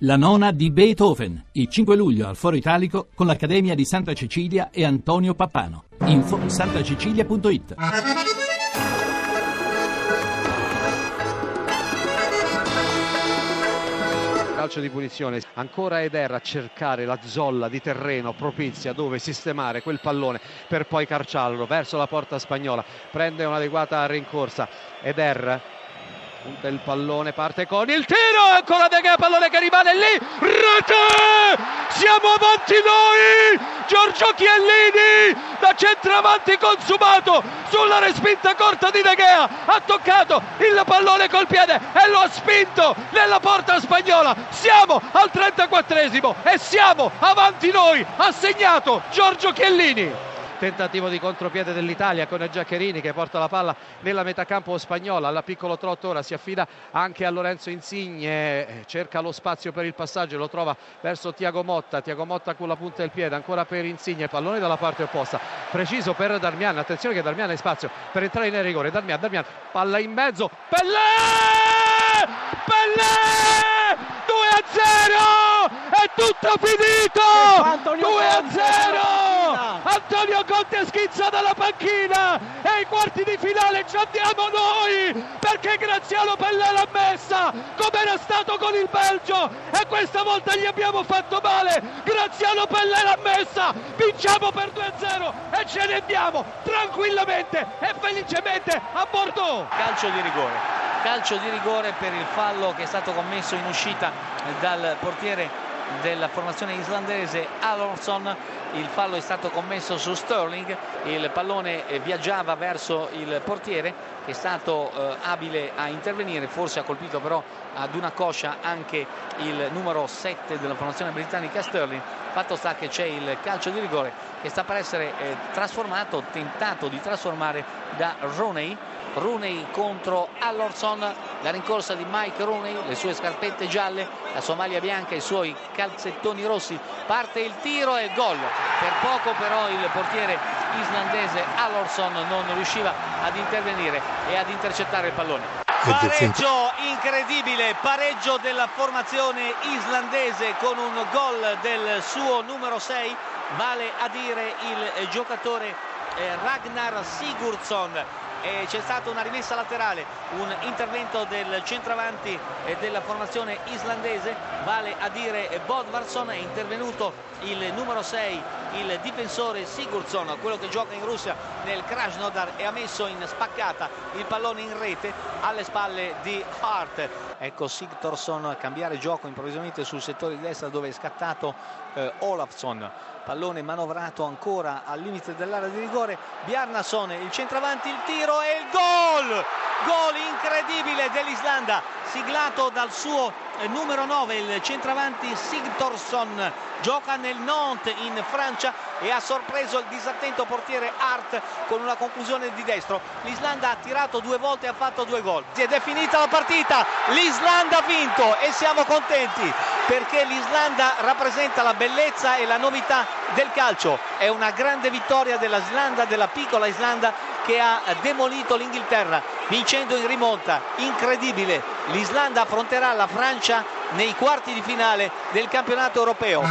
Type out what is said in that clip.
La nona di Beethoven, il 5 luglio al Foro Italico con l'Accademia di Santa Cecilia e Antonio Pappano. Info santacecilia.it calcio di punizione. Ancora Eder a cercare la zolla di terreno propizia dove sistemare quel pallone per poi carciarlo verso la porta spagnola. Prende un'adeguata rincorsa Eder punta il pallone, parte con il tiro, ancora De Gea, pallone che rimane lì, rete! Siamo avanti noi! Giorgio Chiellini da centravanti consumato sulla respinta corta di De Gea, ha toccato il pallone col piede e lo ha spinto nella porta spagnola. Siamo al 34esimo e siamo avanti noi, ha segnato Giorgio Chiellini tentativo di contropiede dell'Italia con Giaccherini che porta la palla nella metacampo spagnola alla piccolo trotto ora si affida anche a Lorenzo Insigne eh, cerca lo spazio per il passaggio lo trova verso Tiago Motta Tiago Motta con la punta del piede ancora per Insigne pallone dalla parte opposta preciso per Darmian attenzione che Darmian ha spazio per entrare nel rigore Darmian, Darmian palla in mezzo Pellè Pellè 2 a 0 è tutto finito! 2 a 0 Antonio Conte schizza dalla panchina. E ai quarti di finale ci andiamo noi perché Graziano Pelle l'ha messa come era stato con il Belgio e questa volta gli abbiamo fatto male. Graziano Pelle l'ha messa vinciamo per 2-0 e ce ne andiamo tranquillamente e felicemente a Bordeaux. Calcio di rigore. Calcio di rigore per il fallo che è stato commesso in uscita dal portiere della formazione islandese Alonson. Il fallo è stato commesso su Sterling il pallone viaggiava verso il portiere che è stato eh, abile a intervenire. Forse ha colpito però ad una coscia anche il numero 7 della formazione britannica Sterling fatto sta che c'è il calcio di rigore che sta per essere eh, trasformato tentato di trasformare da Roney Rooney contro Allorson, la rincorsa di Mike Rooney, le sue scarpette gialle, la sua maglia bianca, i suoi calzettoni rossi, parte il tiro e gol. Per poco però il portiere islandese Allorson non riusciva ad intervenire e ad intercettare il pallone. Pareggio incredibile, pareggio della formazione islandese con un gol del suo numero 6, vale a dire il giocatore eh, Ragnar Sigurdsson c'è stata una rimessa laterale, un intervento del centravanti della formazione islandese, vale a dire Bodvarsson, è intervenuto il numero 6, il difensore Sigurdsson, quello che gioca in Russia nel Krasnodar e ha messo in spaccata il pallone in rete alle spalle di Hart. Ecco Sigtorsson cambiare gioco improvvisamente sul settore di destra dove è scattato eh, Olafsson. Pallone manovrato ancora al limite dell'area di rigore. Bjarnason il centravanti il tiro e il gol! Gol incredibile dell'Islanda siglato dal suo eh, numero 9 il centravanti Sigtorsson gioca nel Nantes in Francia e ha sorpreso il disattento portiere Hart con una conclusione di destro. l'Islanda ha tirato due volte e ha fatto due gol. Ed è finita la partita. l'Islanda ha vinto e siamo contenti perché l'Islanda rappresenta la bellezza e la novità del calcio. È una grande vittoria dell'Islanda, della piccola Islanda che ha demolito l'Inghilterra vincendo in rimonta. Incredibile. L'Islanda affronterà la Francia nei quarti di finale del campionato europeo.